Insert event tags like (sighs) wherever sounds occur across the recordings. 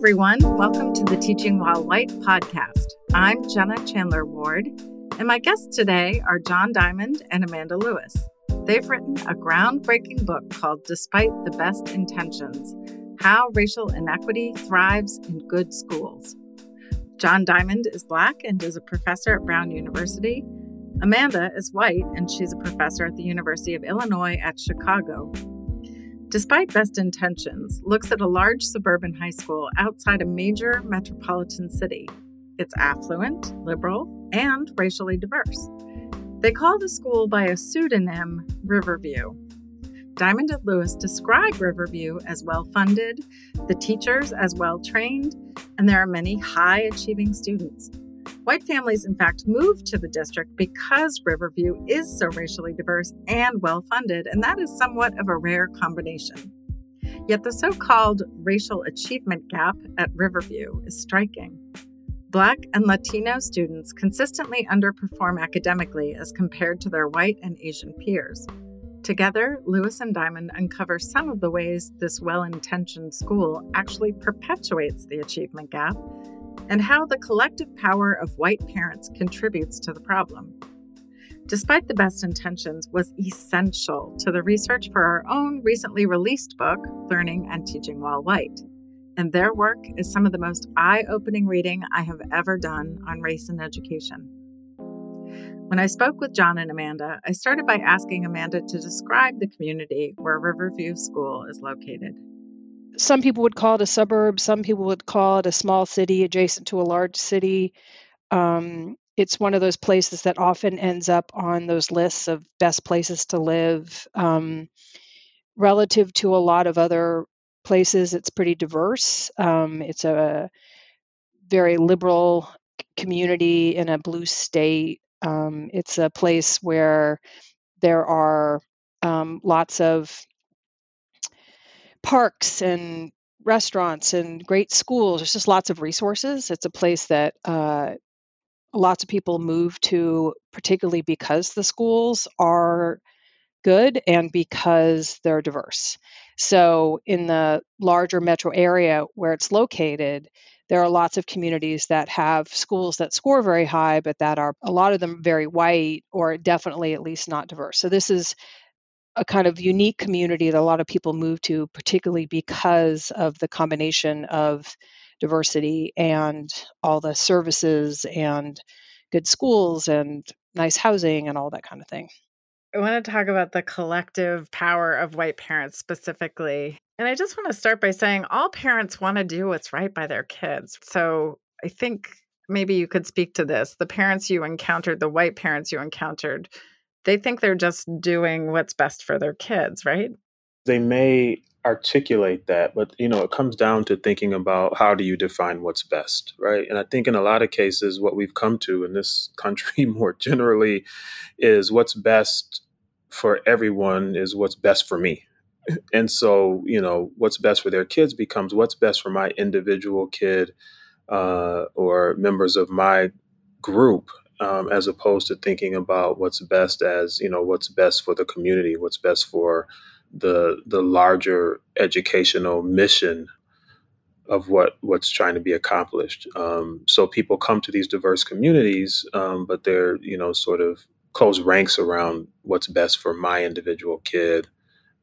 everyone. Welcome to the Teaching While White podcast. I'm Jenna Chandler Ward, and my guests today are John Diamond and Amanda Lewis. They've written a groundbreaking book called Despite the Best Intentions How Racial Inequity Thrives in Good Schools. John Diamond is Black and is a professor at Brown University. Amanda is white and she's a professor at the University of Illinois at Chicago despite best intentions, looks at a large suburban high school outside a major metropolitan city. It's affluent, liberal, and racially diverse. They call the school by a pseudonym, Riverview. Diamond and Lewis describe Riverview as well funded, the teachers as well trained, and there are many high achieving students. White families, in fact, moved to the district because Riverview is so racially diverse and well funded, and that is somewhat of a rare combination. Yet the so called racial achievement gap at Riverview is striking. Black and Latino students consistently underperform academically as compared to their white and Asian peers. Together, Lewis and Diamond uncover some of the ways this well intentioned school actually perpetuates the achievement gap and how the collective power of white parents contributes to the problem. Despite the best intentions, was essential to the research for our own recently released book, Learning and Teaching While White. And their work is some of the most eye opening reading I have ever done on race and education. When I spoke with John and Amanda, I started by asking Amanda to describe the community where Riverview School is located some people would call it a suburb, some people would call it a small city adjacent to a large city. Um, it's one of those places that often ends up on those lists of best places to live. Um, relative to a lot of other places, it's pretty diverse. Um, it's a very liberal community in a blue state. Um, it's a place where there are um, lots of parks and restaurants and great schools. There's just lots of resources. It's a place that uh, lots of people move to, particularly because the schools are good and because they're diverse. So, in the larger metro area where it's located, there are lots of communities that have schools that score very high, but that are a lot of them very white or definitely at least not diverse. So, this is a kind of unique community that a lot of people move to, particularly because of the combination of diversity and all the services and good schools and nice housing and all that kind of thing. I want to talk about the collective power of white parents specifically. And I just want to start by saying all parents want to do what's right by their kids. So I think maybe you could speak to this. The parents you encountered, the white parents you encountered, they think they're just doing what's best for their kids, right? They may articulate that, but you know, it comes down to thinking about how do you define what's best, right? And I think in a lot of cases, what we've come to in this (laughs) country more generally is what's best for everyone is what's best for me. (laughs) And so, you know, what's best for their kids becomes what's best for my individual kid uh, or members of my group um, as opposed to thinking about what's best as you know what's best for the community, what's best for the the larger educational mission of what what's trying to be accomplished. Um, so people come to these diverse communities, um, but they're you know sort of close ranks around what's best for my individual kid.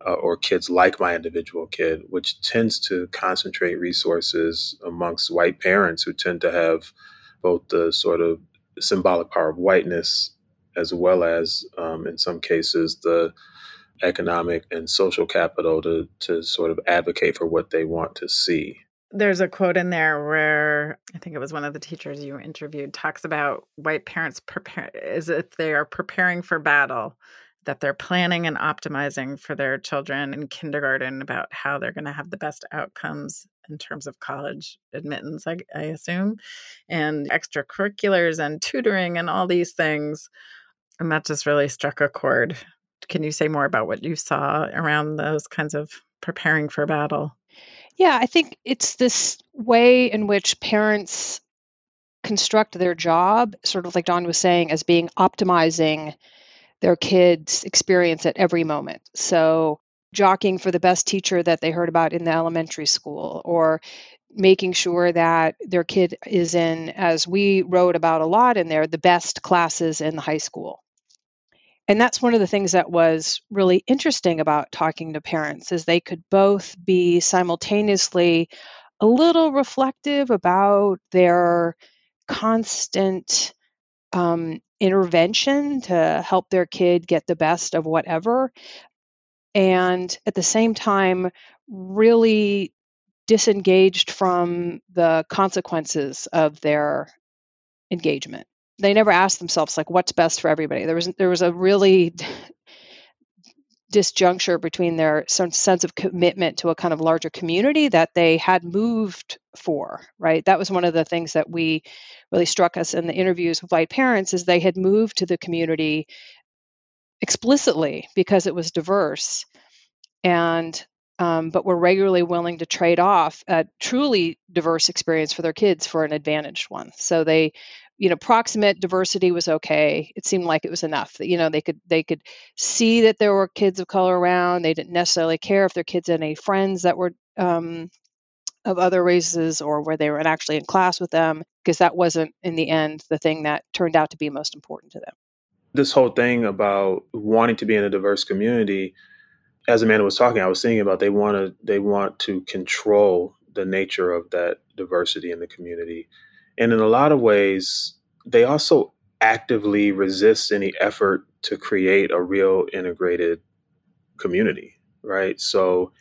Uh, or kids like my individual kid, which tends to concentrate resources amongst white parents who tend to have both the sort of symbolic power of whiteness, as well as, um, in some cases, the economic and social capital to, to sort of advocate for what they want to see. There's a quote in there where I think it was one of the teachers you interviewed talks about white parents prepare as if they are preparing for battle, that they're planning and optimizing for their children in kindergarten about how they're going to have the best outcomes in terms of college admittance, I, I assume, and extracurriculars and tutoring and all these things. And that just really struck a chord. Can you say more about what you saw around those kinds of preparing for battle? Yeah, I think it's this way in which parents construct their job, sort of like John was saying, as being optimizing their kids' experience at every moment. So jockeying for the best teacher that they heard about in the elementary school or making sure that their kid is in, as we wrote about a lot in there, the best classes in the high school. And that's one of the things that was really interesting about talking to parents is they could both be simultaneously a little reflective about their constant um, intervention to help their kid get the best of whatever, and at the same time, really disengaged from the consequences of their engagement. They never asked themselves like what's best for everybody. There was there was a really (laughs) disjuncture between their sense of commitment to a kind of larger community that they had moved for right? That was one of the things that we really struck us in the interviews with white parents is they had moved to the community explicitly because it was diverse and um, but were regularly willing to trade off a truly diverse experience for their kids for an advantaged one. So they you know proximate diversity was okay. It seemed like it was enough you know they could they could see that there were kids of color around. They didn't necessarily care if their kids had any friends that were um, of other races or where they were actually in class with them because that wasn't in the end the thing that turned out to be most important to them. This whole thing about wanting to be in a diverse community as amanda was talking i was thinking about they want to they want to control the nature of that diversity in the community and in a lot of ways, they also actively resist any effort to create a real integrated community, right? So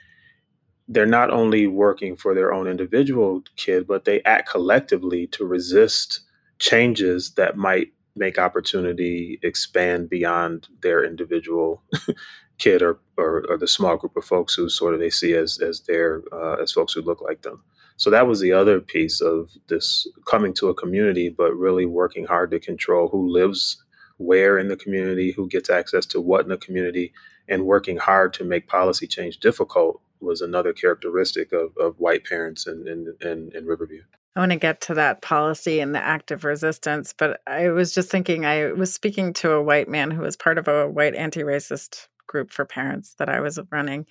they're not only working for their own individual kid, but they act collectively to resist changes that might make opportunity expand beyond their individual (laughs) kid or, or, or, the small group of folks who sort of they see as as their uh, as folks who look like them. So that was the other piece of this coming to a community, but really working hard to control who lives where in the community, who gets access to what in the community, and working hard to make policy change difficult was another characteristic of, of white parents in, in, in, in Riverview. I want to get to that policy and the active resistance, but I was just thinking I was speaking to a white man who was part of a white anti racist group for parents that I was running.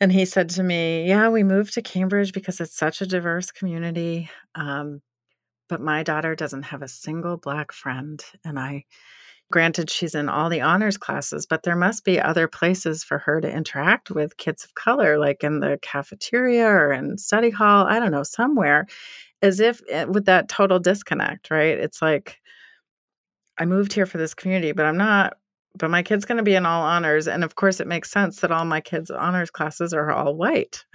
And he said to me, Yeah, we moved to Cambridge because it's such a diverse community. Um, but my daughter doesn't have a single Black friend. And I, granted, she's in all the honors classes, but there must be other places for her to interact with kids of color, like in the cafeteria or in study hall, I don't know, somewhere, as if eh, with that total disconnect, right? It's like, I moved here for this community, but I'm not but my kid's going to be in all honors and of course it makes sense that all my kids honors classes are all white. (laughs)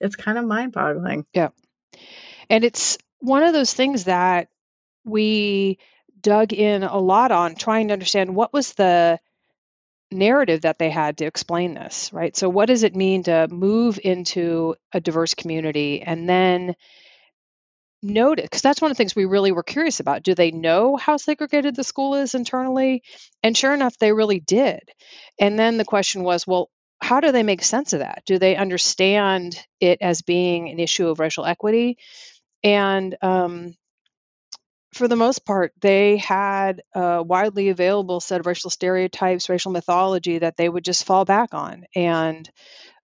It's kind of mind-boggling. Yeah. And it's one of those things that we dug in a lot on trying to understand what was the narrative that they had to explain this right? So what does it mean to move into a diverse community and then notice because that's one of the things we really were curious about. Do they know how segregated the school is internally? And sure enough they really did. And then the question was well how do they make sense of that? Do they understand it as being an issue of racial equity? And um, for the most part, they had a widely available set of racial stereotypes, racial mythology that they would just fall back on. And,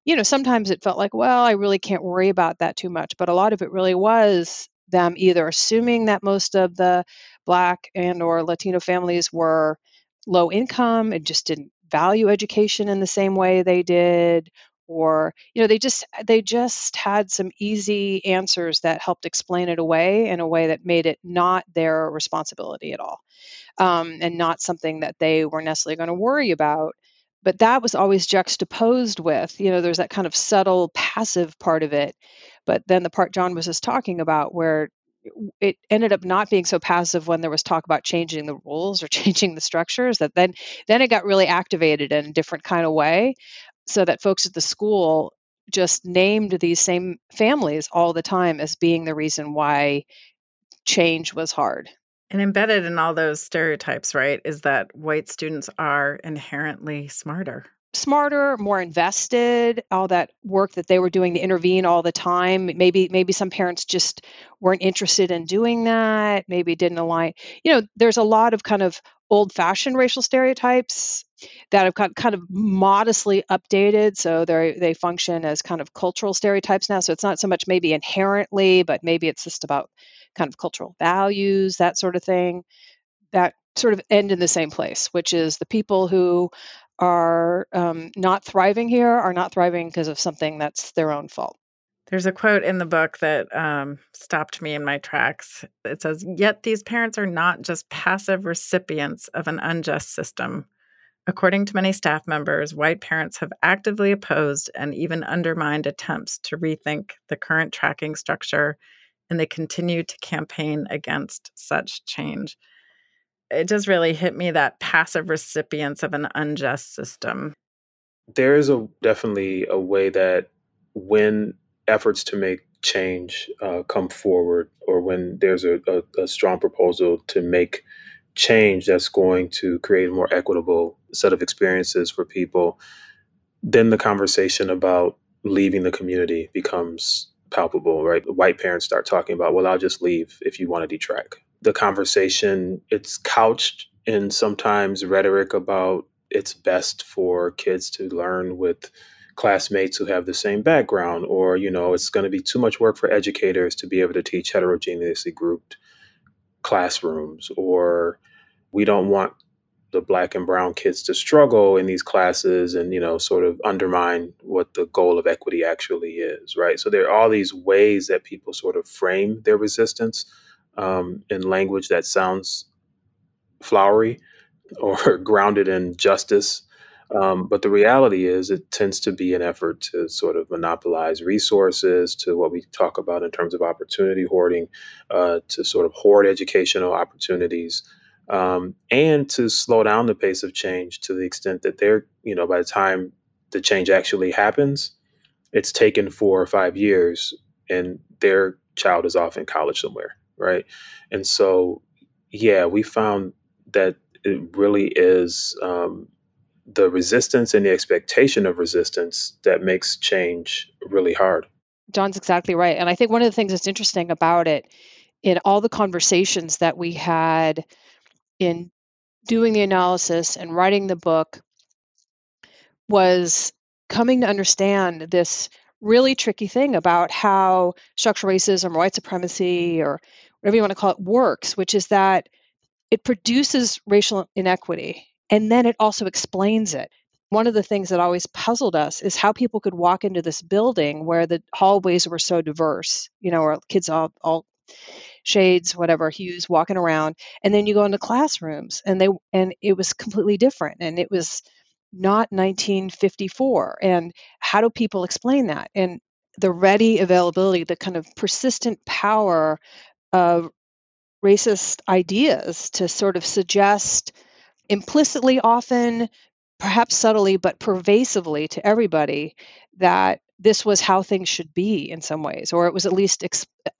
you know, sometimes it felt like, well, I really can't worry about that too much. But a lot of it really was them either assuming that most of the black and or latino families were low income and just didn't value education in the same way they did or you know they just they just had some easy answers that helped explain it away in a way that made it not their responsibility at all um, and not something that they were necessarily going to worry about. But that was always juxtaposed with you know there's that kind of subtle passive part of it but then the part John was just talking about, where it ended up not being so passive when there was talk about changing the rules or (laughs) changing the structures that then then it got really activated in a different kind of way so that folks at the school just named these same families all the time as being the reason why change was hard. And embedded in all those stereotypes right is that white students are inherently smarter smarter, more invested, all that work that they were doing to intervene all the time. Maybe maybe some parents just weren't interested in doing that, maybe didn't align. You know, there's a lot of kind of old-fashioned racial stereotypes that have got kind of modestly updated so they they function as kind of cultural stereotypes now so it's not so much maybe inherently but maybe it's just about kind of cultural values that sort of thing that sort of end in the same place which is the people who are um, not thriving here are not thriving because of something that's their own fault. There's a quote in the book that um, stopped me in my tracks. It says, Yet these parents are not just passive recipients of an unjust system. According to many staff members, white parents have actively opposed and even undermined attempts to rethink the current tracking structure, and they continue to campaign against such change it just really hit me that passive recipients of an unjust system. There is a definitely a way that when efforts to make change uh, come forward, or when there's a, a, a strong proposal to make change that's going to create a more equitable set of experiences for people, then the conversation about leaving the community becomes palpable, right? White parents start talking about, well, I'll just leave if you want to detrack the conversation. It's couched in sometimes rhetoric about it's best for kids to learn with classmates who have the same background, or, you know, it's going to be too much work for educators to be able to teach heterogeneously grouped classrooms, or we don't want the black and brown kids to struggle in these classes and you know sort of undermine what the goal of equity actually is right so there are all these ways that people sort of frame their resistance um, in language that sounds flowery (laughs) or grounded in justice. Um, but the reality is, it tends to be an effort to sort of monopolize resources, to what we talk about in terms of opportunity hoarding, uh, to sort of hoard educational opportunities, um, and to slow down the pace of change to the extent that they're, you know, by the time the change actually happens, it's taken four or five years, and their child is off in college somewhere right? And so, yeah, we found that it really is um, the resistance and the expectation of resistance that makes change really hard. John's exactly right. And I think one of the things that's interesting about it in all the conversations that we had in doing the analysis and writing the book was coming to understand this really tricky thing about how structural racism or white supremacy or whatever you want to call it, works, which is that it produces racial inequity and then it also explains it. One of the things that always puzzled us is how people could walk into this building where the hallways were so diverse, you know, or kids all, all shades, whatever hues walking around, and then you go into classrooms and they and it was completely different and it was not 1954. And how do people explain that? And the ready availability, the kind of persistent power of racist ideas to sort of suggest implicitly, often, perhaps subtly, but pervasively to everybody that this was how things should be in some ways, or it was at least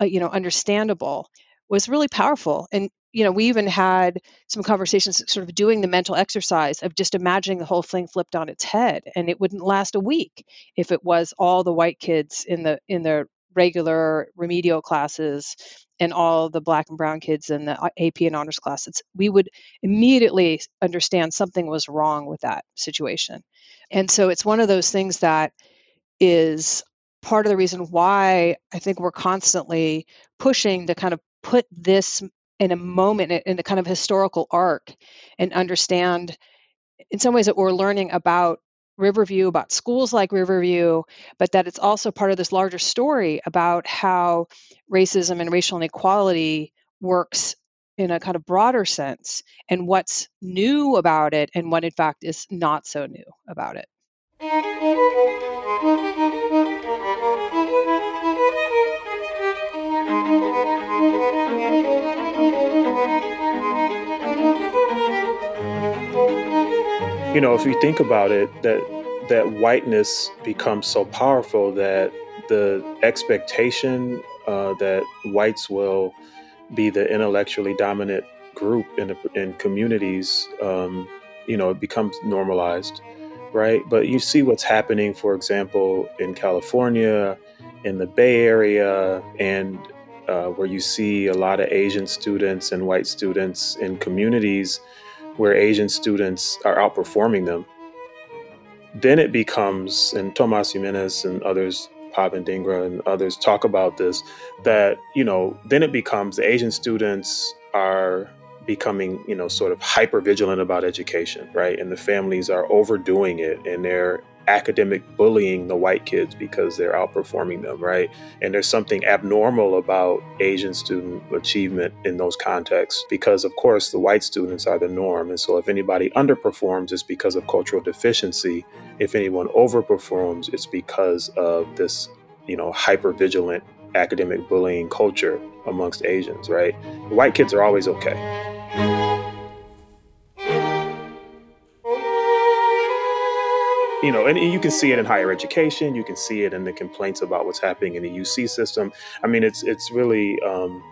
uh, you know understandable, was really powerful. And you know, we even had some conversations, sort of doing the mental exercise of just imagining the whole thing flipped on its head, and it wouldn't last a week if it was all the white kids in the in the regular remedial classes and all the black and brown kids in the uh, AP and honors classes, we would immediately understand something was wrong with that situation. And so it's one of those things that is part of the reason why I think we're constantly pushing to kind of put this in a moment in a kind of historical arc and understand in some ways that we're learning about Riverview, about schools like Riverview, but that it's also part of this larger story about how racism and racial inequality works in a kind of broader sense and what's new about it and what in fact is not so new about it. You know, if you think about it, that that whiteness becomes so powerful that the expectation uh, that whites will be the intellectually dominant group in in communities, um, you know, it becomes normalized. right? But you see what's happening, for example, in California, in the Bay Area, and uh, where you see a lot of Asian students and white students in communities where Asian students are outperforming them. Then it becomes, and Tomas Jimenez and others, Pavan Dhingra and others talk about this, that, you know, then it becomes the Asian students are becoming, you know, sort of hyper vigilant about education, right? And the families are overdoing it and they're academic bullying the white kids because they're outperforming them, right? And there's something abnormal about Asian student achievement in those contexts because, of course, the white students are the norm. And so if anybody underperforms, it's because of cultural deficiency. If anyone overperforms, it's because of this, you know, hyper vigilant academic bullying culture amongst Asians, right? White kids are always okay. You know, and, and, you can see it in higher education. You can see it in the complaints about what's happening in the UC system. I mean, it's it's really um,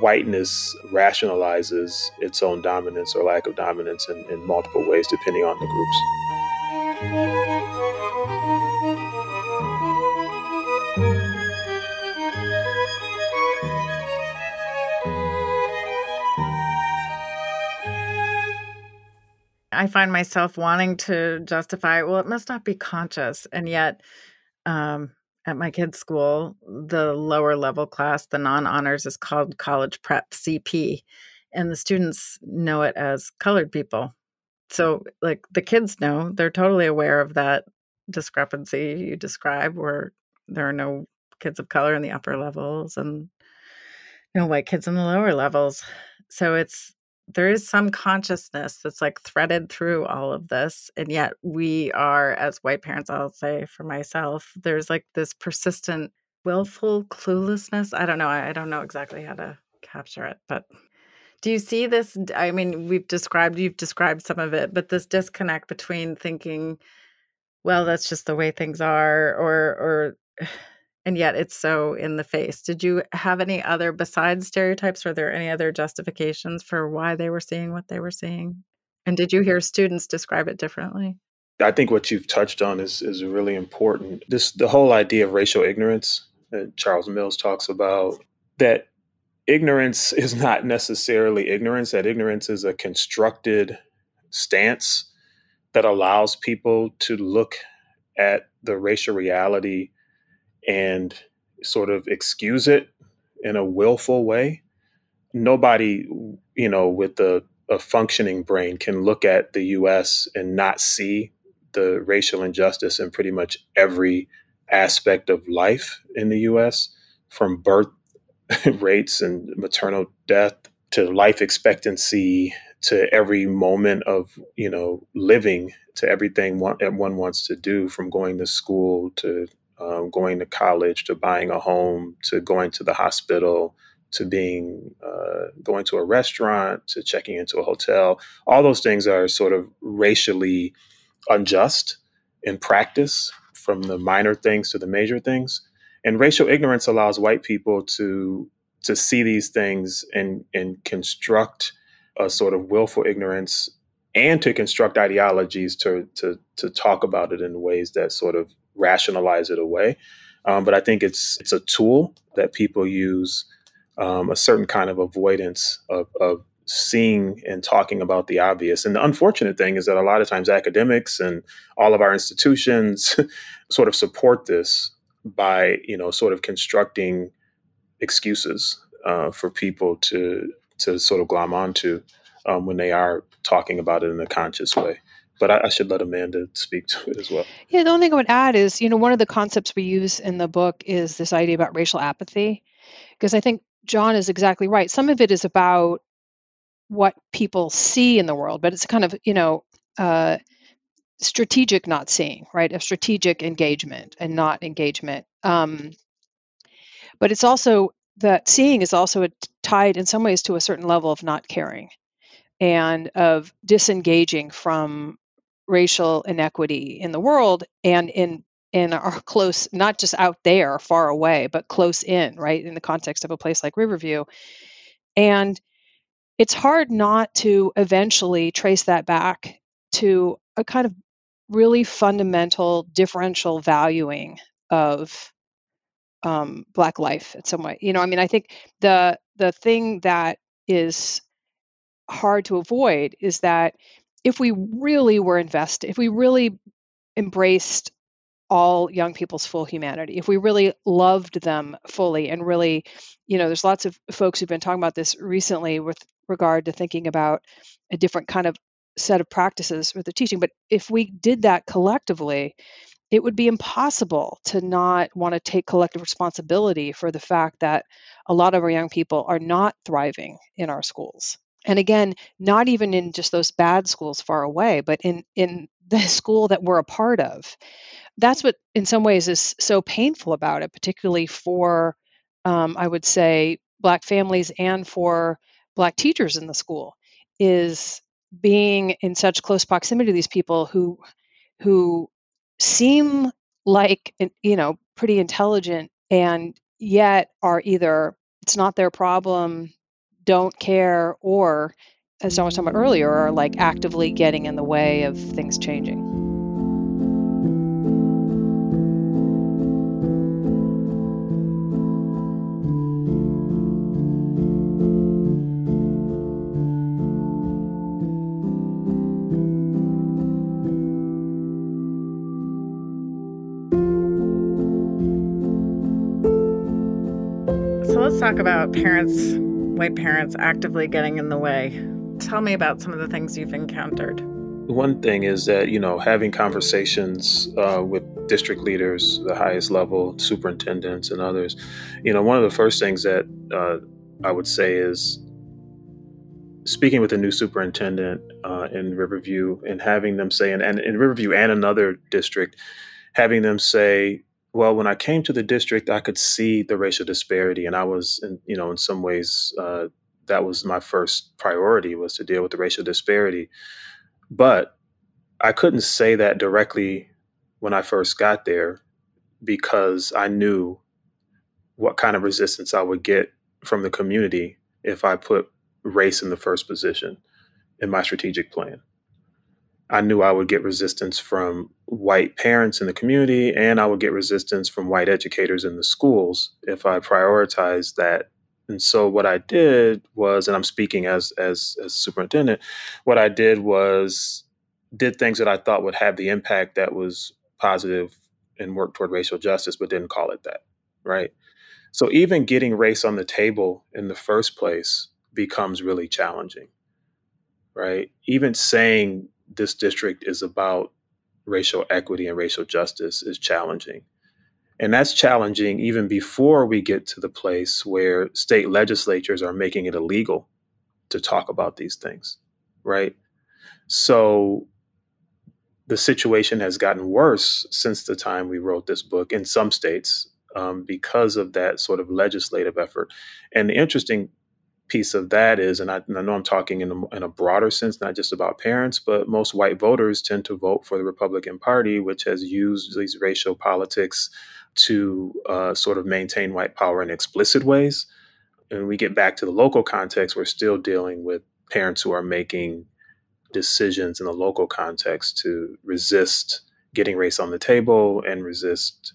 whiteness rationalizes its own dominance or lack of dominance in, in multiple ways, depending on the groups. I find myself wanting to justify, well, it must not be conscious. And yet, um, at my kids' school, the lower level class, the non honors, is called college prep CP. And the students know it as colored people. So, like, the kids know, they're totally aware of that discrepancy you describe, where there are no kids of color in the upper levels and no white kids in the lower levels. So, it's there is some consciousness that's like threaded through all of this and yet we are as white parents i'll say for myself there's like this persistent willful cluelessness i don't know i don't know exactly how to capture it but do you see this i mean we've described you've described some of it but this disconnect between thinking well that's just the way things are or or and yet it's so in the face. Did you have any other besides stereotypes? Were there any other justifications for why they were seeing what they were seeing? And did you hear students describe it differently? I think what you've touched on is is really important. This the whole idea of racial ignorance that Charles Mills talks about that ignorance (laughs) is not necessarily ignorance, that ignorance is a constructed stance that allows people to look at the racial reality and sort of excuse it in a willful way. Nobody, you know, with a, a functioning brain can look at the US and not see the racial injustice in pretty much every aspect of life in the US, from birth (laughs) rates and maternal death to life expectancy to every moment of you know living to everything one, one wants to do from going to school to um, going to college to buying a home to going to the hospital to being uh, going to a restaurant to checking into a hotel. All those things are sort of racially unjust in practice from the minor things to the major things. And racial ignorance allows white people to to see these things and and construct a sort of willful ignorance and to construct ideologies to to to talk about it in ways that sort of rationalize it away. Um, but I think it's it's a tool that people use um, a certain kind of avoidance of, of seeing and talking about the obvious. And the unfortunate thing is that a lot of times academics and all of our institutions (laughs) sort of support this by you know sort of constructing excuses uh, for people to to sort of glom onto um, when they are talking about it in a conscious way but I, I, should let Amanda speak to it as well. Yeah, the only thing I would add is, you know, one of the concepts we use in the book is this idea about racial apathy, because I think John is exactly right. Some of it is about what people see in the world, but it's kind of, you know, uh, strategic not seeing, right? A strategic engagement and not engagement. Um, but it's also that seeing is also tied in some ways to a certain level of not caring and of disengaging from racial inequity in the world and in in our (laughs) close not just out there far away but close in right in the context of a place like riverview. And it's hard not to eventually trace that back to a kind of really fundamental differential valuing of um, black life in some way. You know i mean i think the the thing that is hard to avoid is that if we really were invested if we really embraced all young people's full humanity if we really loved them fully and really you know there's lots of folks who've been talking about this recently with regard to thinking about a different kind of set of practices with the teaching but if we did that collectively it would be impossible to not want to take collective responsibility for the fact that a lot of our young people are not thriving in our schools and again not even in just those bad schools far away but in in (laughs) the school that we're a part of. That's what in some ways is so painful about it particularly for um, i would say black families and for black teachers in the school is being in such close proximity to these people who who seem like you know pretty intelligent and yet are either it's not their problem don't care or as I was talking about earlier are like actively getting in the way of things changing. So let's talk about parents, white parents, actively getting in the way. Tell me about some of the things you've encountered. One thing is that, you know, having conversations uh, with district leaders, the highest level, superintendents, and others, you know, one of the first things that uh, I would say is speaking with a new superintendent uh, in Riverview and having them say, and, and in Riverview and another district, having them say, well, when I came to the district, I could see the racial disparity, and I was, in, you know, in some ways, uh, that was my first priority was to deal with the racial disparity. But I couldn't say that directly when I first got there because I knew what kind of resistance I would get from the community if I put race in the first position in my strategic plan. I knew I would get resistance from white parents in the community and I would get resistance from white educators in the schools if I prioritized that. And so what I did was, and I'm speaking as as as superintendent, what I did was did things that I thought would have the impact that was positive and work toward racial justice, but didn't call it that. Right. So even getting race on the table in the first place becomes really challenging. Right. Even saying this district is about racial equity and racial justice is challenging. And that's challenging even before we get to the place where state legislatures are making it illegal to talk about these things, right? So the situation has gotten worse since the time we wrote this book in some states um, because of that sort of legislative effort. And the interesting piece of that is, and I, and I know I'm talking in a, in a, broader sense, not just about parents, but most white voters tend to vote for the Republican Party, which has used these racial politics to uh, sort of maintain white power in explicit ways. And we get back to the local context, we're still dealing with parents who are making decisions in the local context to resist getting race on the table and resist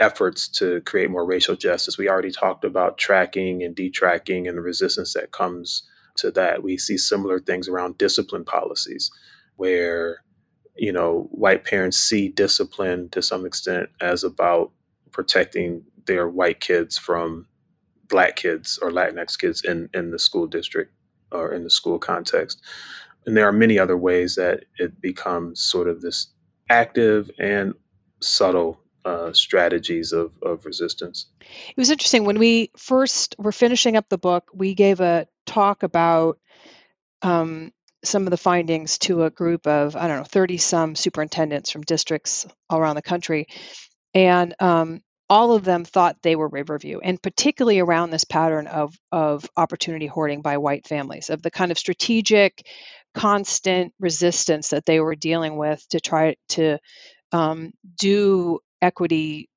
efforts to create more racial justice. We already talked about tracking and detracking and the resistance that comes to that. We see similar things around discipline policies where you know white parents see discipline to some extent as about protecting their white kids from black kids or latinx kids in in the school district or in the school context and there are many other ways that it becomes sort of this active and subtle uh, strategies of, of resistance. It was interesting when we first were finishing up the book. We gave a talk about um, some of the findings to a group of I don't know thirty some superintendents from districts all around the country, and um, all of them thought they were Riverview, and particularly around this pattern of of opportunity hoarding by white families, of the kind of strategic, constant resistance that they were dealing with to try to um, do equity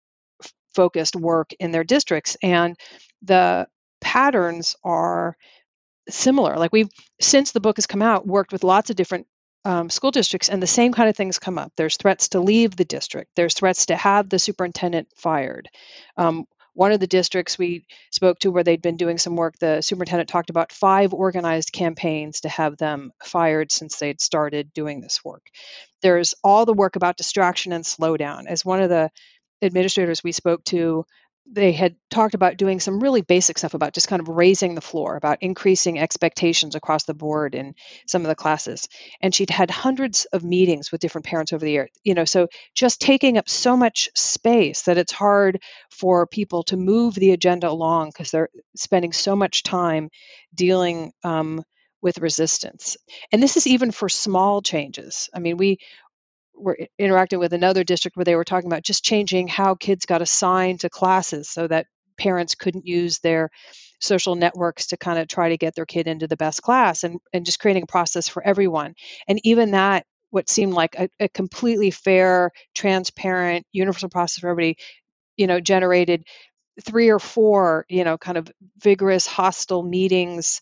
focused work in their districts and the patterns are similar like we've since the book has come out worked with lots of different um, school districts, and the same kind of things come up. There's threats to leave the district. There's threats to have the superintendent fired. Um, one of the districts we spoke to where they'd been doing some work, the superintendent talked about five organized campaigns to have them fired since they'd started doing this work. There's all the work about distraction and slowdown. As one of the administrators we spoke to they had talked about doing some really basic stuff about just kind of raising the floor, about increasing expectations across the board in some of the classes. And she'd had hundreds of meetings with different parents over the year. You know, so just taking up so much space that it's hard for people to move the agenda along because they're spending so much time dealing um, with resistance. And this is even for small changes. I mean, we were interacting with another district where they were talking about just changing how kids got assigned to classes so that parents couldn't use their social networks to kind of try to get their kid into the best class and, and just creating a process for everyone. And even that, what seemed like a, a completely fair, transparent, universal process for everybody, you know, generated three or four, you know, kind of vigorous, hostile meetings.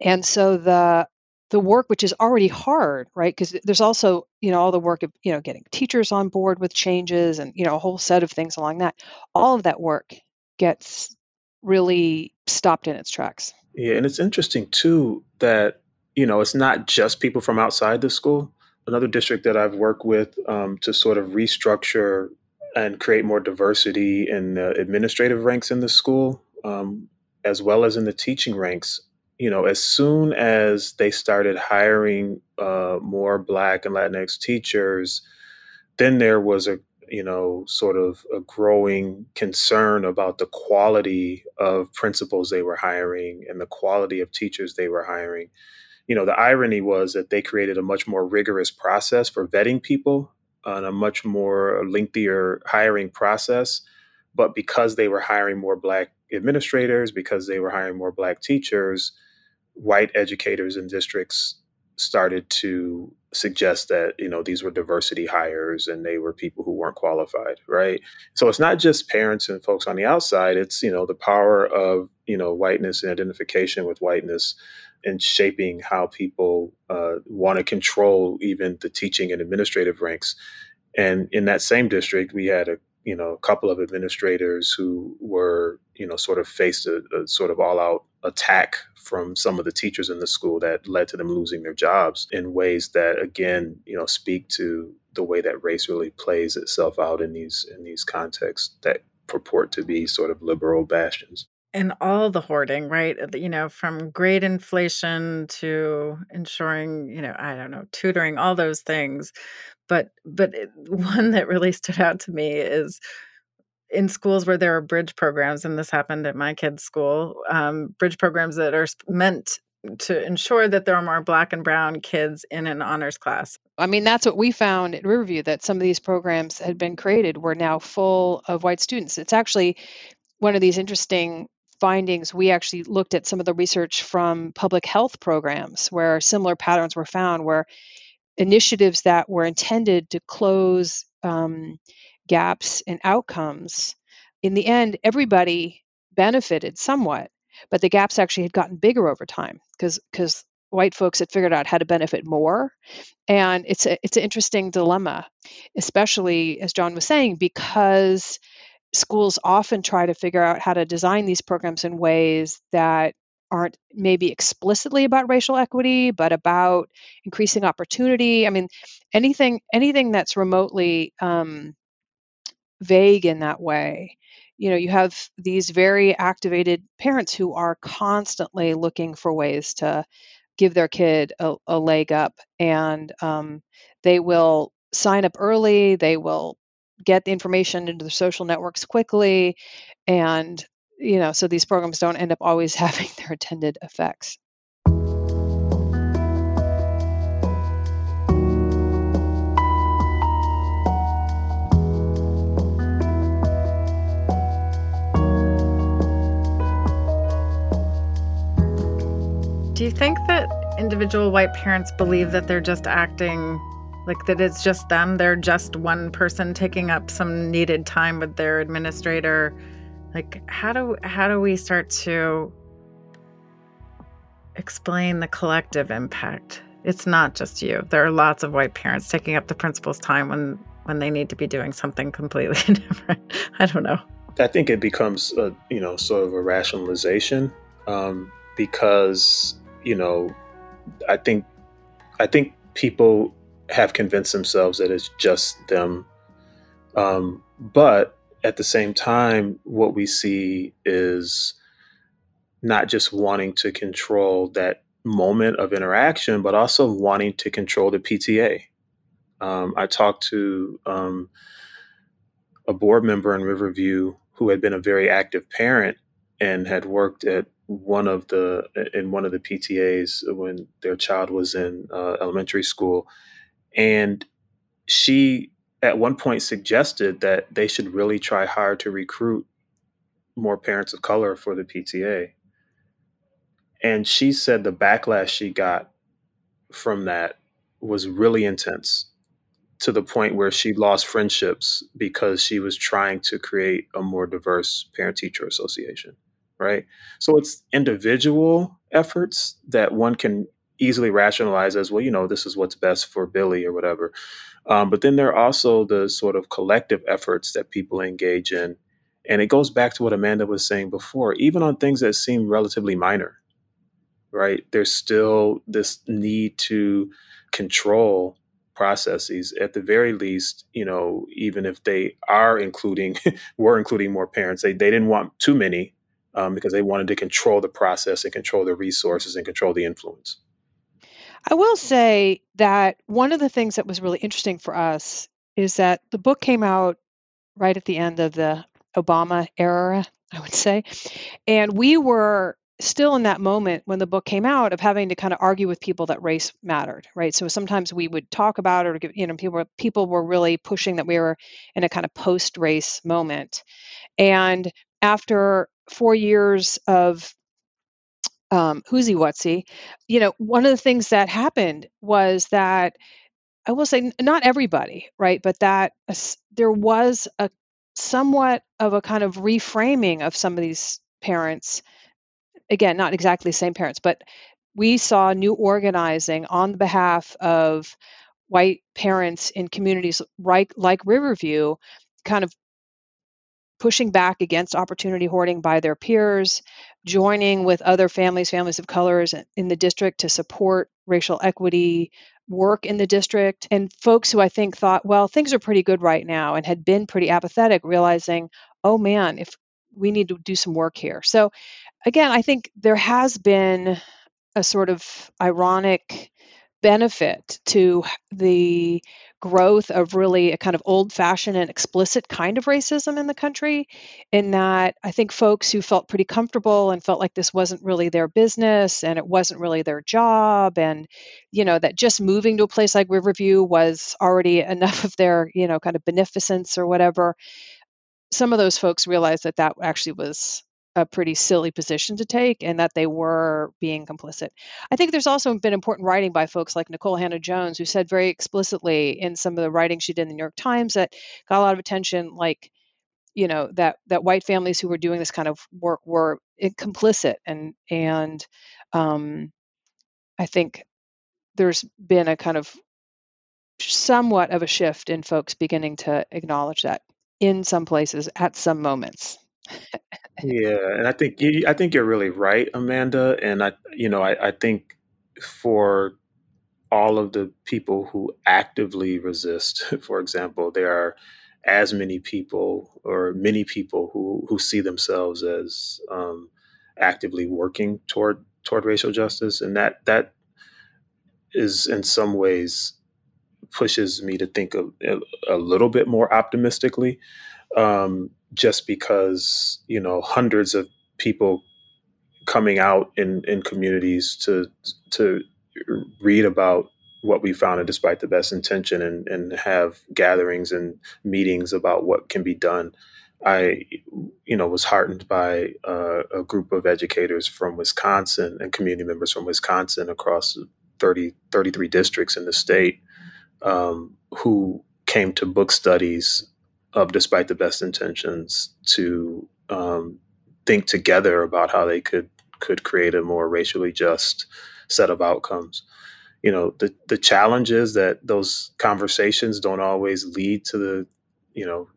And so the the work which is already hard right? Because there's also you know all the work of you know getting teachers on board with changes and you know a whole set of things along that. All of that work gets really stopped in its tracks. Yeah and it's interesting too that you know it's not just people from outside the school. Another district that i've worked with um, to sort of restructure and create more diversity in the administrative ranks in the school um, as well as in the teaching ranks you know, as soon as they started hiring uh, more Black and Latinx teachers, then there was a you know sort of a growing concern about the quality of principals they were hiring and the quality of teachers they were hiring. You know, the irony was that they created a much more rigorous process for vetting people and a much more lengthier hiring process. But because they were hiring more Black administrators, because they were hiring more Black teachers, white educators in districts started to suggest that you know these were diversity hires and they were people who weren't qualified right? So it's not just parents and folks on the outside it's you know the power of you know whiteness and identification with whiteness and shaping how people uh, want to control even the teaching and administrative ranks. And in that same district we had a you know a couple of administrators who were you know sort of faced a, a sort of all out attack from some of the teachers in the school that led to them losing their jobs in ways that again you know speak to the way that race really plays itself out in these in these contexts that purport to be sort of liberal bastions. And all the hoarding right? Uh, you know from grade inflation to ensuring you know i don't know tutoring all those things. But but (laughs) one that really stood out to me is in schools where there are bridge programs, and this happened at my kid's school, um, bridge programs that are meant to ensure that there are more black and brown kids in an honors class. I mean, that's what we found at Riverview that some of these programs had been created were now full of white students. It's actually one of these interesting findings. We actually looked at some of the research from public health programs where similar patterns were found, where initiatives that were intended to close um, gaps in outcomes, in the end, everybody benefited somewhat, but the gaps actually had gotten bigger over time because because white folks had figured out how to benefit more. And it's a, it's an interesting dilemma especially as john was saying because schools often try to figure out how to design these programs in ways that aren't maybe explicitly about racial equity but about increasing opportunity. I mean anything anything that's remotely um, vague in that way. You know you have these very activated parents who are constantly looking for ways to give their kid a, a leg up and um, they will sign up early they will get the information into the social networks quickly and you know so these programs don't end up always (laughs) having their intended effects Do you think that individual white parents believe that they're just acting like that it's just them? They're just one person taking up some needed time with their administrator. Like how do how do we start to explain the collective impact it's not just you. There are lots of white parents taking up the principal's time when when they need to be doing something completely (laughs) different. I don't know. I think it becomes a you know sort of a rationalization um, because you know I think I think people have convinced themselves that it's just them, um, but at the same time, what we see is not just wanting to control that moment of interaction, but also wanting to control the PTA. Um, I talked to um, a board member in Riverview who had been a very active parent and had worked at one of the in one of the PTAs when their child was in uh, elementary school, and she at one point suggested that they should really try hard to recruit more parents of color for the PTA. And she said the backlash she got from that was really intense to the point where she lost friendships because she was trying to create a more diverse parent teacher association. Right. So it's individual efforts that one can easily rationalize as well, you know, this is what's best for Billy or whatever. Um, but then there are also the sort of collective efforts that people engage in. And it goes back to what Amanda was saying before, even on things that seem relatively minor, right? There's still this need to control processes at the very least you know even if they are including (laughs) were including more parents they, they didn't want too many um, because they wanted to control the process and control the resources and control the influence. I will say that one of the things that was really interesting for us is that the book came out right at the end of the obama era (laughs) i would say. And we were still in that moment when the book came out of having to kind of argue with people that race mattered right? So sometimes we would talk about it or you know people people were really pushing that we were in a kind of post race moment. And after four years of um, whoozy whatsy you know one of the things that happened was that i will say not everybody right but that there was a somewhat of a kind of reframing of some of these parents again, not exactly the same parents, but we saw new organizing on the behalf of white parents in communities like, like Riverview, kind of pushing back against opportunity hoarding by their peers, joining with other families, families of colors in the district to support racial equity work in the district, and folks who I think thought, well, things are pretty good right now and had been pretty apathetic, realizing, oh man, if we need to do some work here. So again, I think there has been a sort of ironic benefit to the growth of really a kind of old fashioned and explicit kind of racism in the country. In that, I think folks who felt pretty comfortable and felt like this wasn't really their business and it wasn't really their job, and, you know, that just moving to a place like Riverview was already (laughs) enough of their, you know, kind of beneficence or whatever. Some of those folks realized that that actually was a pretty silly position to take and that they were being complicit. I think there's also been important writing by folks like Nikole Hannah-Jones, who said very explicitly in some of the writing she did in the New York Times that got a lot of attention, like, you know, that that white families who were doing this kind of work were complicit and and um, I think there's been a kind of somewhat of a shift in folks beginning to acknowledge that in some places at some moments. (laughs) Yeah, and I think you, I think you're really right, Amanda. And I, you know, I, I think for all of the people who actively resist, (laughs) for example, there are as many people or many people who who see themselves as um, actively working toward toward racial justice, and that that is in some ways pushes me to think a, a little bit more optimistically um, just because you know hundreds of people coming out in in communities to to read about what we found and despite the best intention and, and have gatherings and meetings about what can be done i you know was heartened by uh, a group of educators from wisconsin and community members from wisconsin across 30 33 districts in the state um, who came to book studies of despite the best intentions to um, think together about how they could could create a more racially just set of outcomes you know the the challenge is that those conversations don't always lead to the you know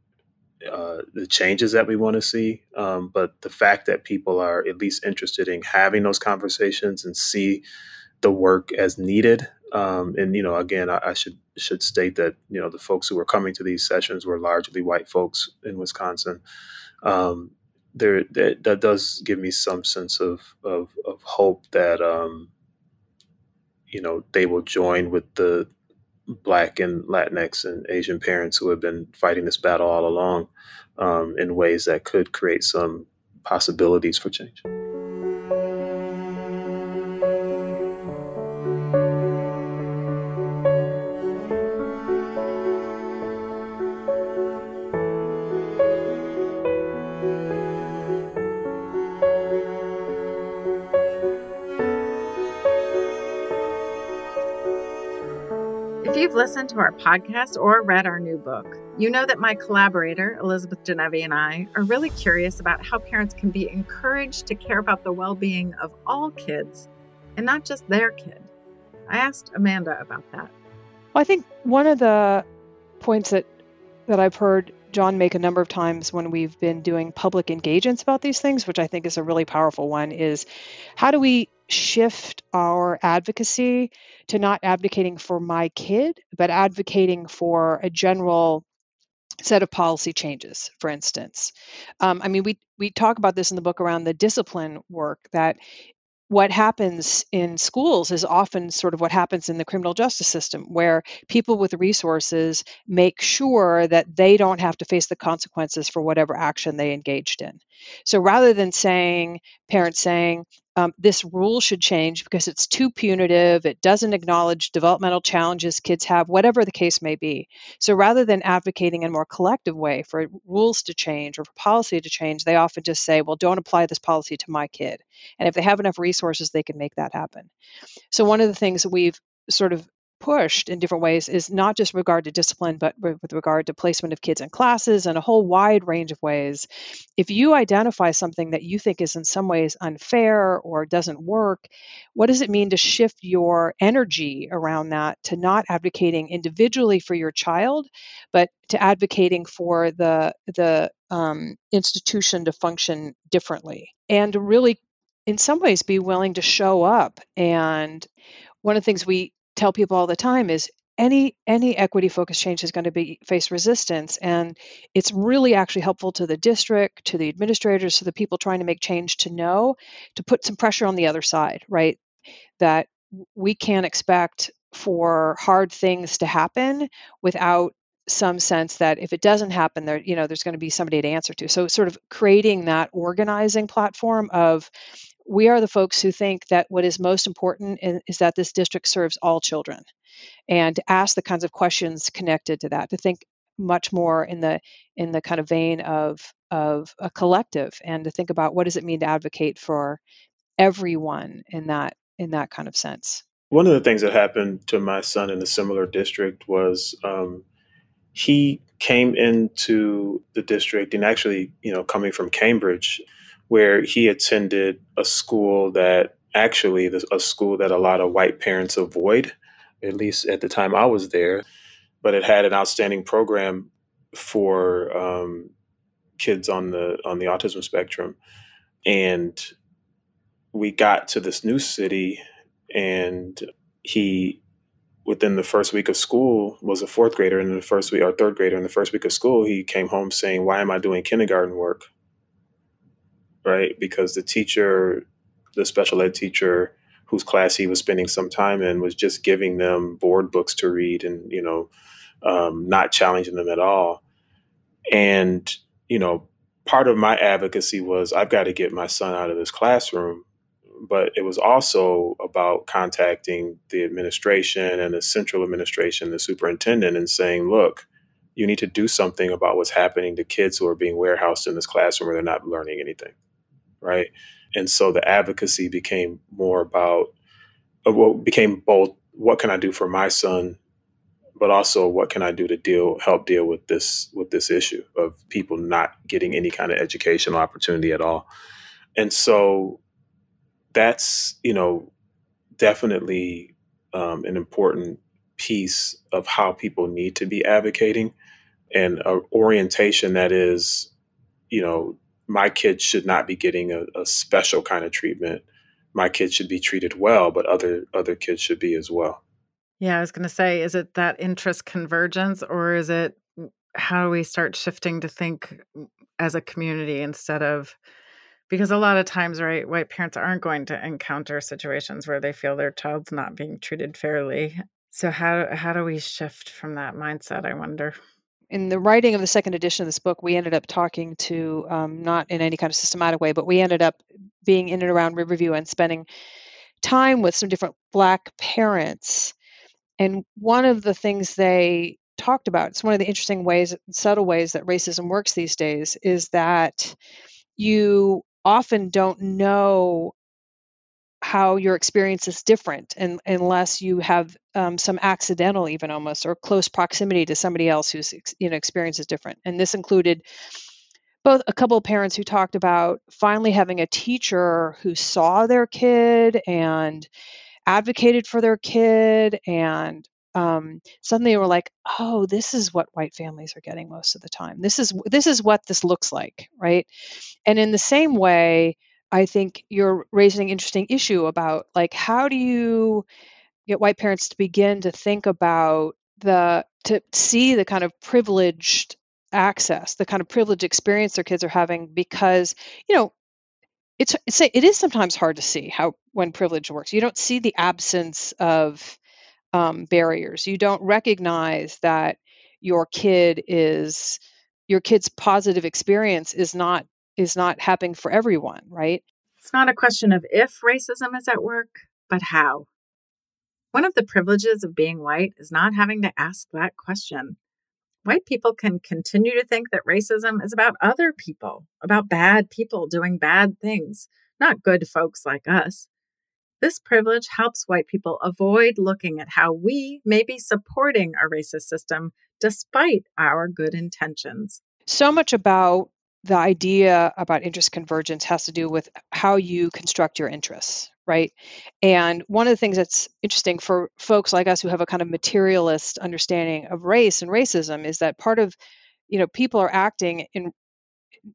uh, the changes that we want to see. Um, but the fact that people are at least interested in having those conversations and see the work as needed. Um, and you know, again, I, I, should should state that you know the folks who were coming to these sessions were largely white folks in Wisconsin. Um, there, that, that, does give me some sense of of, of hope that um, you know they will join with the Black and Latinx and Asian parents who have been fighting this battle all along um, in ways that could create some possibilities for change. You've listened to our podcast or read our new book, you know that my collaborator, Elizabeth Denevi, and I are really curious about how parents can be encouraged to care about the well being of all kids and not just their kid. I asked Amanda about that. Well, I think one of the points that, that I've heard John make a number of times when we've been doing public engagements about these things, which I think is a really powerful one, is how do we shift our advocacy to not advocating for my kid, but advocating for a general set of policy changes for instance um, i mean we we talk about this in the book around the discipline work that what happens in schools is often sort of what happens in the criminal justice system, where people with resources make sure that they don't have to face the consequences for whatever action they engaged in. So rather than saying, parents saying, um, this rule should change because it's too punitive, it doesn't acknowledge developmental challenges kids have, whatever the case may be. So rather than advocating in a more collective way for rules to change or for policy to change, they often just say, well, don't apply this policy to my kid. And if they have enough resources, they can make that happen. So one of the things that we've sort of pushed in different ways is not just regard to discipline, but with regard to placement of kids in classes and a whole wide range of ways. If you identify something that you think is in some ways unfair or doesn't work, what does it mean to shift your energy around that to not advocating individually for your child, but to advocating for the the um, institution to function differently and really in some ways be willing to show up and one of the things we tell people all the time is any any equity focused change is going to be face resistance and it's really actually helpful to the district to the administrators to the people trying to make change to know to put some pressure on the other side right? That we can't expect for hard things to happen without some sense that if it doesn't happen there you know there's going to be somebody to answer to. So sort of creating that organizing platform of we are the folks who think that what is most important is that this district serves all children and ask the kinds of questions connected to that to think much more in the in the kind of vein of of a collective and to think about what does it mean to advocate for everyone in that in that kind of sense. One of the things that happened to my son in a similar district was um, he came into the district and actually you know coming from cambridge where he attended a school that actually a school that a lot of white parents avoid, at least at the time I was there, but it had an outstanding program for um, kids on the on the autism spectrum, and we got to this new city, and he within the first week of school was a fourth grader and in the first week or third grader in the first week of school he came home saying why am i doing kindergarten work right? Because the teacher, the special ed teacher whose class he was spending some time in was just giving them board books to read and, you know, um, not challenging them at all. And, you know, part of my advocacy was I've got to get my son out of this classroom. But it was also about contacting the administration and the central administration, the superintendent, and saying, look, you need to do something about what's happening to kids who are being warehoused in this classroom where they're not learning anything right? And so the advocacy became more about uh, what became both what can I do for my son, but also what can I do to deal help deal with this with this issue of people not getting any kind of educational opportunity at all. And so that's, you know, definitely um, an important piece of how people need to be advocating and an orientation that is, you know, my kids should not be getting a, a special kind of treatment. My kids should be treated well, but other other kids should be as well. Yeah, I was going to say, is it that interest convergence, or is it mm, how do we start shifting to think mm, as a community instead of because a lot of times right white parents aren't going to encounter situations where they feel their child's not being treated fairly so how how do we shift from that mindset i wonder in the writing of the second edition of this book we ended up talking to um, not in any kind of systematic way but we ended up being in and around riverview and spending time with some different black parents and one of the things they talked about. It's one of the interesting ways, subtle ways that racism works these days is that you often don't know how your experience is different and, unless you have um, some accidental even almost or close proximity to somebody else whose you know experience is different and this included both a couple of parents who talked about finally having a teacher who saw their kid and advocated for their kid and um, suddenly we're like, oh, this is what white families are getting most of the time. This is this is what this looks like, right? And in the same way, I think you're raising an interesting issue about like how do you get white parents to begin to think about the to see the kind of privileged access, the kind of privileged experience their kids are having because you know it's it's it is sometimes hard to see how when privilege works. You don't see the absence of um, barriers. You don't recognize that your kid is your kid's positive experience is not is not happening for everyone, right? It's not a question of if racism is at work, but how. One of the privileges of being white is not having to ask that question. White people can continue to think that racism is about other people, about bad people doing bad things, not good folks like us. This privilege helps white people avoid looking at how we may be supporting a racist system despite our good intentions. So much about the idea about interest convergence has to do with how you construct your interests, right? And one of the things that's interesting for folks like us who have a kind of materialist understanding of race and racism is that part of you know people are acting in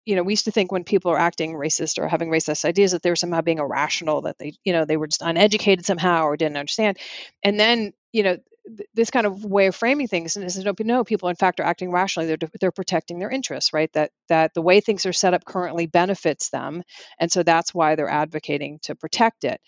you know, we used to think when people are acting racist or having racist ideas that they were somehow being irrational, that they, you know, they were just uneducated somehow or didn't understand. And then, you know, this kind of way of framing things and is no, no people in fact are acting rationally. They're they're protecting their interests right? That that the way things are set up currently benefits them and so that's why they're advocating to protect it.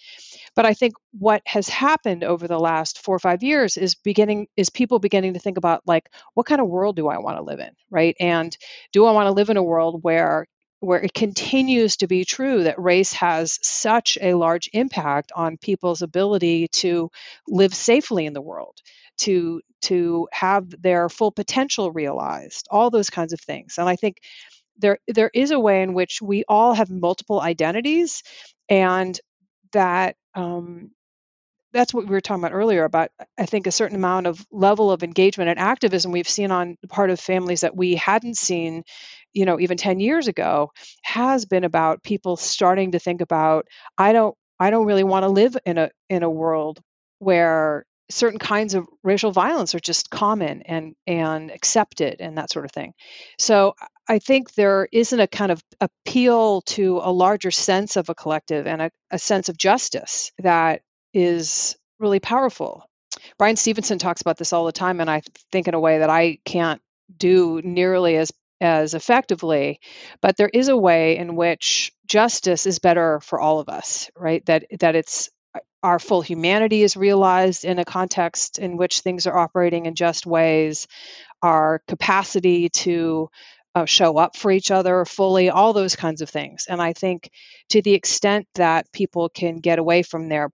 But i think what has happened over the last 4 or 5 years is beginning is people beginning to think about like what kind of world do i want to live in right? And do i want to live in a world where where it continues to be true that race has such a large impact on people's ability to live safely in the world to to have their full potential realized all those kinds of things. And i think there there is a way in which we all have multiple identities and that um, that's what we were talking about earlier about i think a certain amount of level of engagement and activism we've seen on the part of families that we hadn't seen you know even 10 years ago has been about people starting to think about i don't i don't really want to live in a in a world where certain kinds of racial violence are just common and and accepted and that sort of thing. So i think there isn't a kind of appeal to a larger sense of a collective and a, a sense of justice that is really powerful. Bryan Stevenson talks about this all the time and i think in a way that i can't do nearly as as effectively but there is a way in which justice is better for all of us right that that it's uh, our full humanity is realized in a context in which things are operating in just ways our capacity to uh, show up for each other fully all those kinds of things and i think to the extent that people can get away from their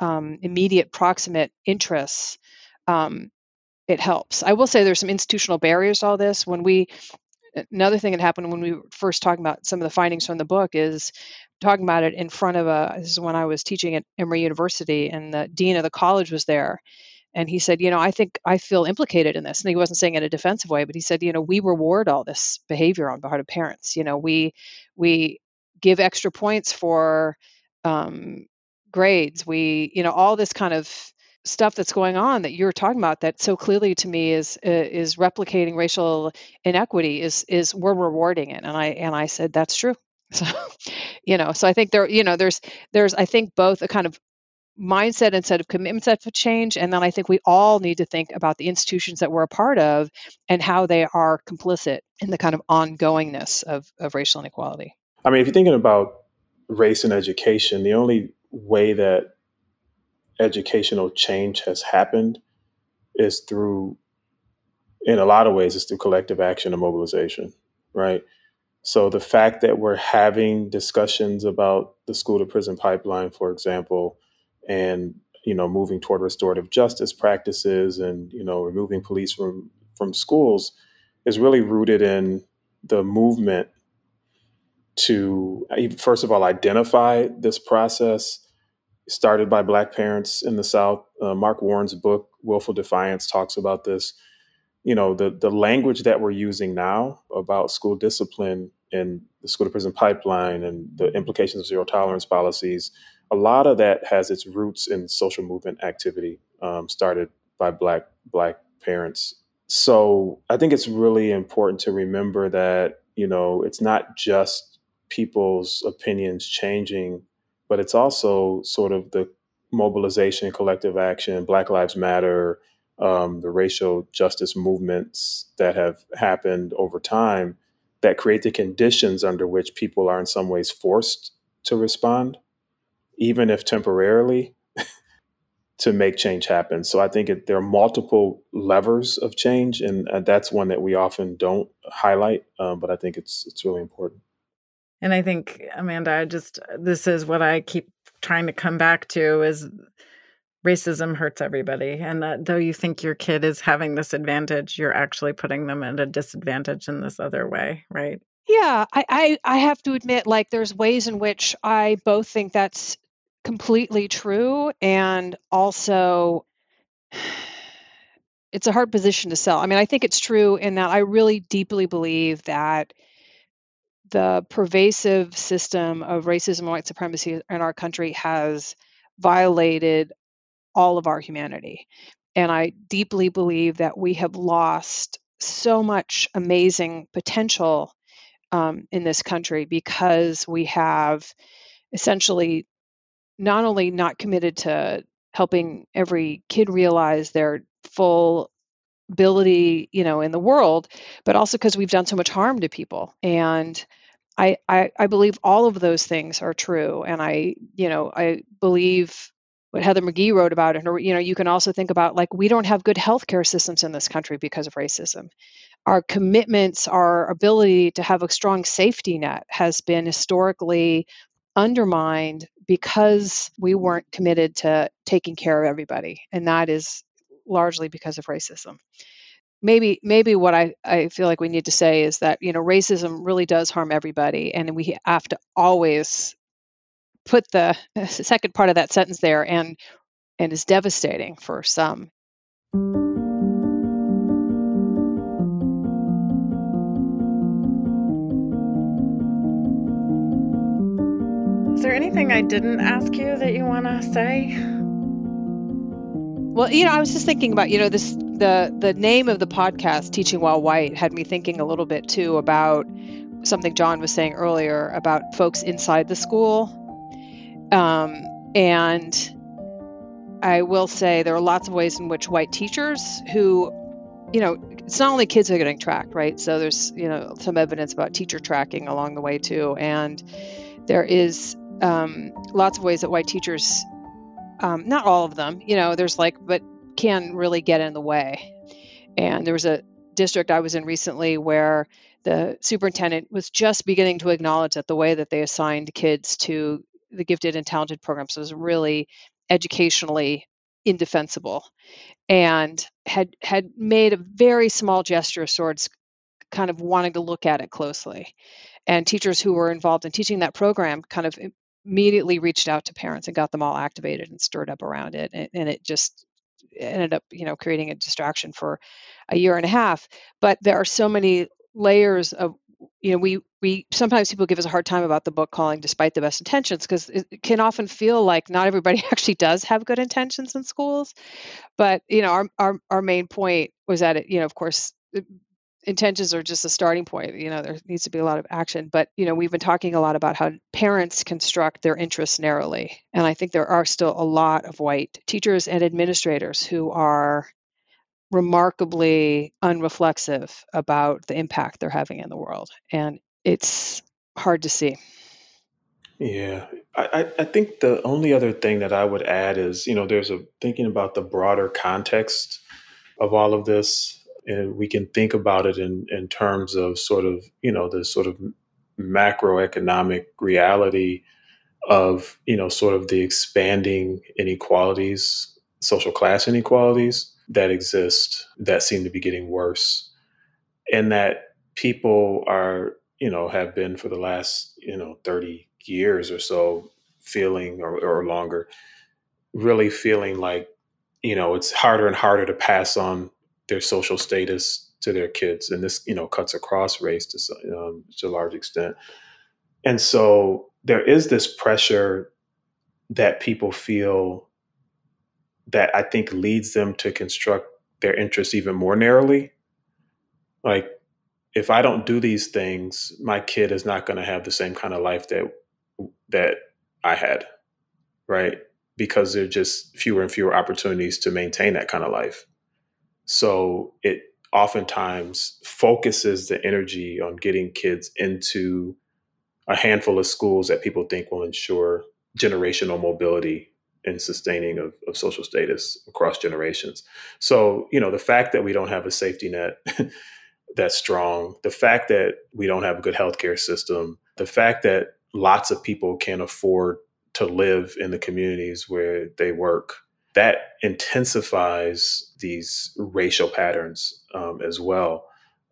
um, immediate proximate interests um, it helps. I will say there's some institutional barriers to all this. When we another thing that happened when we were first talking about some of the findings from the book is talking about it in front of a this is when I was teaching at Emory University and the dean of the college was there and he said, you know, I think I feel implicated in this. And he wasn't saying in a defensive way, but he said, you know, we reward all this behavior on behalf of parents. You know, we we give extra points for um, grades. We, you know, all this kind of stuff that's going on that you're talking about that so clearly to me is uh, is replicating racial inequity is is we're rewarding it. And i and i said that's true. (laughs) So you know so i think there you know there's there's i think both a kind of mindset and set of commitments that have change and then i think we all need to think about the institutions that we're a part of and how they are complicit in the kind of ongoingness of, of racial inequality. I mean if you're thinking about race and education the only way that educational change has happened is through, in a lot of ways, it's through collective action and mobilization, right? So the fact that we're having discussions about the school to prison pipeline, for example, and you know moving toward restorative justice practices and you know removing police from from schools is really rooted in the movement to first of all identify this process started by black parents in the South. Uh, Mark Warren's book, Willful Defiance, talks about this. You know, the, the language that we're using now about school discipline and the school to prison pipeline and the implications of zero tolerance policies, a lot of that has its roots in social movement activity um, started by black black parents. So I think it's really important to remember that, you know, it's not just people's opinions changing but it's also sort of the mobilization, collective action, Black Lives Matter, um, the racial justice movements that have happened over time that create the conditions under which people are in some ways forced to respond, even if temporarily, (laughs) to make change happen. So I think it, there are multiple levers of change, and uh, that's one that we often don't highlight, um, but I think it's it's really important. And I think, Amanda, I just, this is what I keep trying to come back to is racism hurts everybody. And that though you think your kid is having this advantage, you're actually putting them at a disadvantage in this other way, right? Yeah, I, I, I have to admit, like, there's ways in which I both think that's completely true and also (sighs) it's a hard position to sell. I mean, I think it's true in that I really deeply believe that the pervasive system of racism and white supremacy in our country has violated all of our humanity. And I deeply believe that we have lost so much amazing potential um, in this country because we have essentially not only not committed to helping every kid realize their full ability you know in the world but also because we've done so much harm to people and I, I, I believe all of those things are true, and I you know I believe what Heather McGhee wrote about it. Or you know you can also think about like we don't have good healthcare systems in this country because of racism. Our commitments, our ability to have a strong safety net has been historically undermined because we weren't committed to taking care of everybody, and that is largely because of racism. Maybe maybe what I, I feel like we need to say is that you know racism really does harm everybody and we have to always put the (laughs) second part of that sentence there and and is devastating for some. Is there anything i didn't ask you that you want to say well you know i was just thinking about you know this the the name of the podcast teaching while white had me thinking a little bit too about something john was saying earlier about folks inside the school. Um, and i will say there are lots of ways in which white teachers who you know it's not only kids who are getting tracked right? So there's you know some evidence about teacher tracking along the way too. And there is um, lots of ways that white teachers um, not all of them you know there's like but can really get in the way. And there was a district I was in recently where the superintendent was just beginning to acknowledge that the way that they assigned kids to the gifted and talented programs was really educationally indefensible and had had made a very small gesture towards kind of wanting to look at it closely and teachers who were involved in teaching that program kind of immediately reached out to parents and got them all activated and stirred up around it and, and it just ended up you know creating a distraction for a year and a half but there are so many layers of you know, we we sometimes people give us a hard time about the book calling "Despite the Best Intentions" because it can often feel like not everybody (laughs) actually does have good intentions in schools. But you know, our our our main point was that it, you know, of course, intentions are just a starting point. You know, there needs to be a lot of action. But you know, we've been talking a lot about how parents construct their interests narrowly, and I think there are still a lot of white teachers and administrators who are remarkably unreflexive about the impact they're having in the world. And it's hard to see. Yeah, I, I think the only other thing that I would add is, you know, there's a thinking about the broader context of all of this, and we can think about it in, in terms of sort of, you know, the sort of macroeconomic reality of, you know, sort of the expanding inequalities, social class inequalities that exist that seem to be getting worse. And that people are you know have been for the last you know 30 years or so feeling or, or longer really feeling like you know it's harder and harder to pass on their social status to their kids and this you know cuts across race to, um, to a large extent and so there is this pressure that people feel that I think leads them to construct their interests even more narrowly. Like, if I don't do these things, my kid is not going to have the same kind of life that that I had, right? Because there are just fewer and fewer opportunities to maintain that kind of life. So it oftentimes focuses the energy on getting kids into a handful of schools that people think will ensure generational mobility and sustaining of, of social status across generations. So, you know, the fact that we don't have a safety net (laughs) that's strong, the fact that we don't have a good healthcare system, the fact that lots of people can't afford to live in the communities where they work, that intensifies these racial patterns um, as well.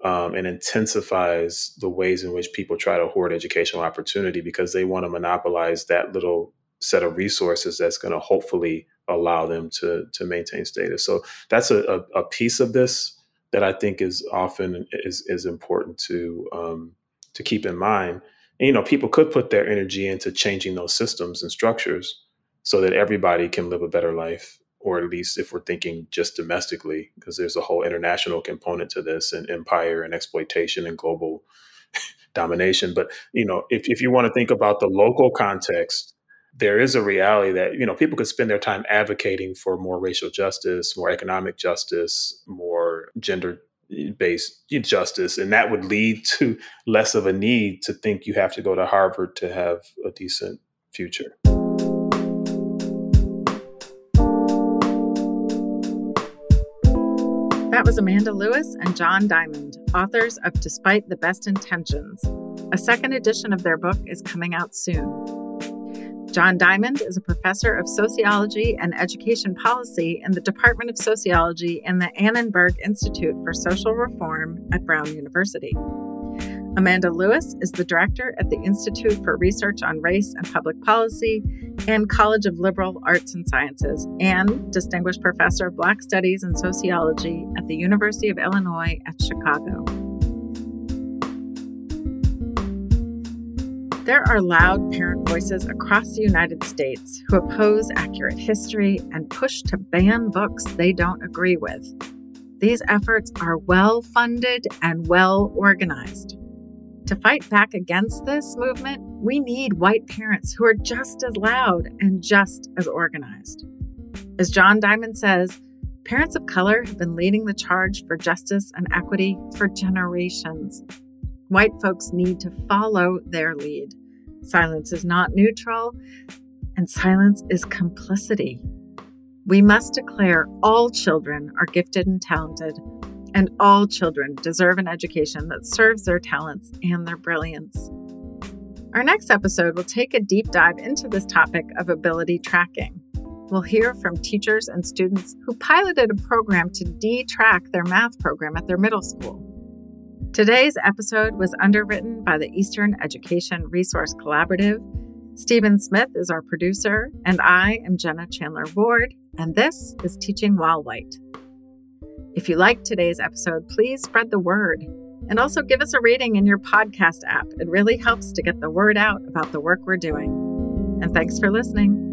Um, and intensifies the ways in which people try to hoard educational opportunity because they want to monopolize that little set of resources that's going to hopefully allow them to to maintain status. So that's a, a, a, piece of this that I think is often is is important to um, to keep in mind. And, you know, people could put their energy into changing those systems and structures so that everybody can live a better life, or at least if we're thinking just domestically, because there's a whole international component to this and empire and exploitation and global (laughs) domination. But you know, if if you want to think about the local context there is a reality that you know people could spend their time advocating for more racial justice, more economic justice, more gender eh, based eh, justice and that would lead to less of a need to think you have to go to Harvard to have a decent future. That was Amanda Lewis and John Diamond, authors of Despite the Best Intentions. A second edition of their book is coming out soon. John Diamond is a professor of sociology and education policy in the Department of Sociology and the Annenberg Institute for Social Reform at Brown University. Amanda Lewis is the director at the Institute for Research on Race and Public Policy and College of Liberal Arts and Sciences, and distinguished professor of Black Studies and Sociology at the University of Illinois at Chicago. There are loud parent voices across the United States who oppose accurate history and push to ban books they don't agree with. These efforts are well funded and well organized. To fight back against this movement, we need white parents who are just as loud and just as organized. As John Diamond says, parents of color have been leading the charge for justice and equity for generations. White folks need to follow their lead. Silence is not neutral, and silence is complicity. We must declare all children are gifted and talented, and all children deserve an education that serves their talents and their brilliance. Our next episode will take a deep dive into this topic of ability tracking. We'll hear from teachers and students who piloted a program to detrack their math program at their middle school. Today's episode was underwritten by the Eastern Education Resource Collaborative. Stephen Smith is our producer, and I am Jenna Chandler Ward, and this is Teaching While White. If you liked today's episode, please spread the word. And also give us a rating in your podcast app. It really helps to get the word out about the work we're doing. And thanks for listening.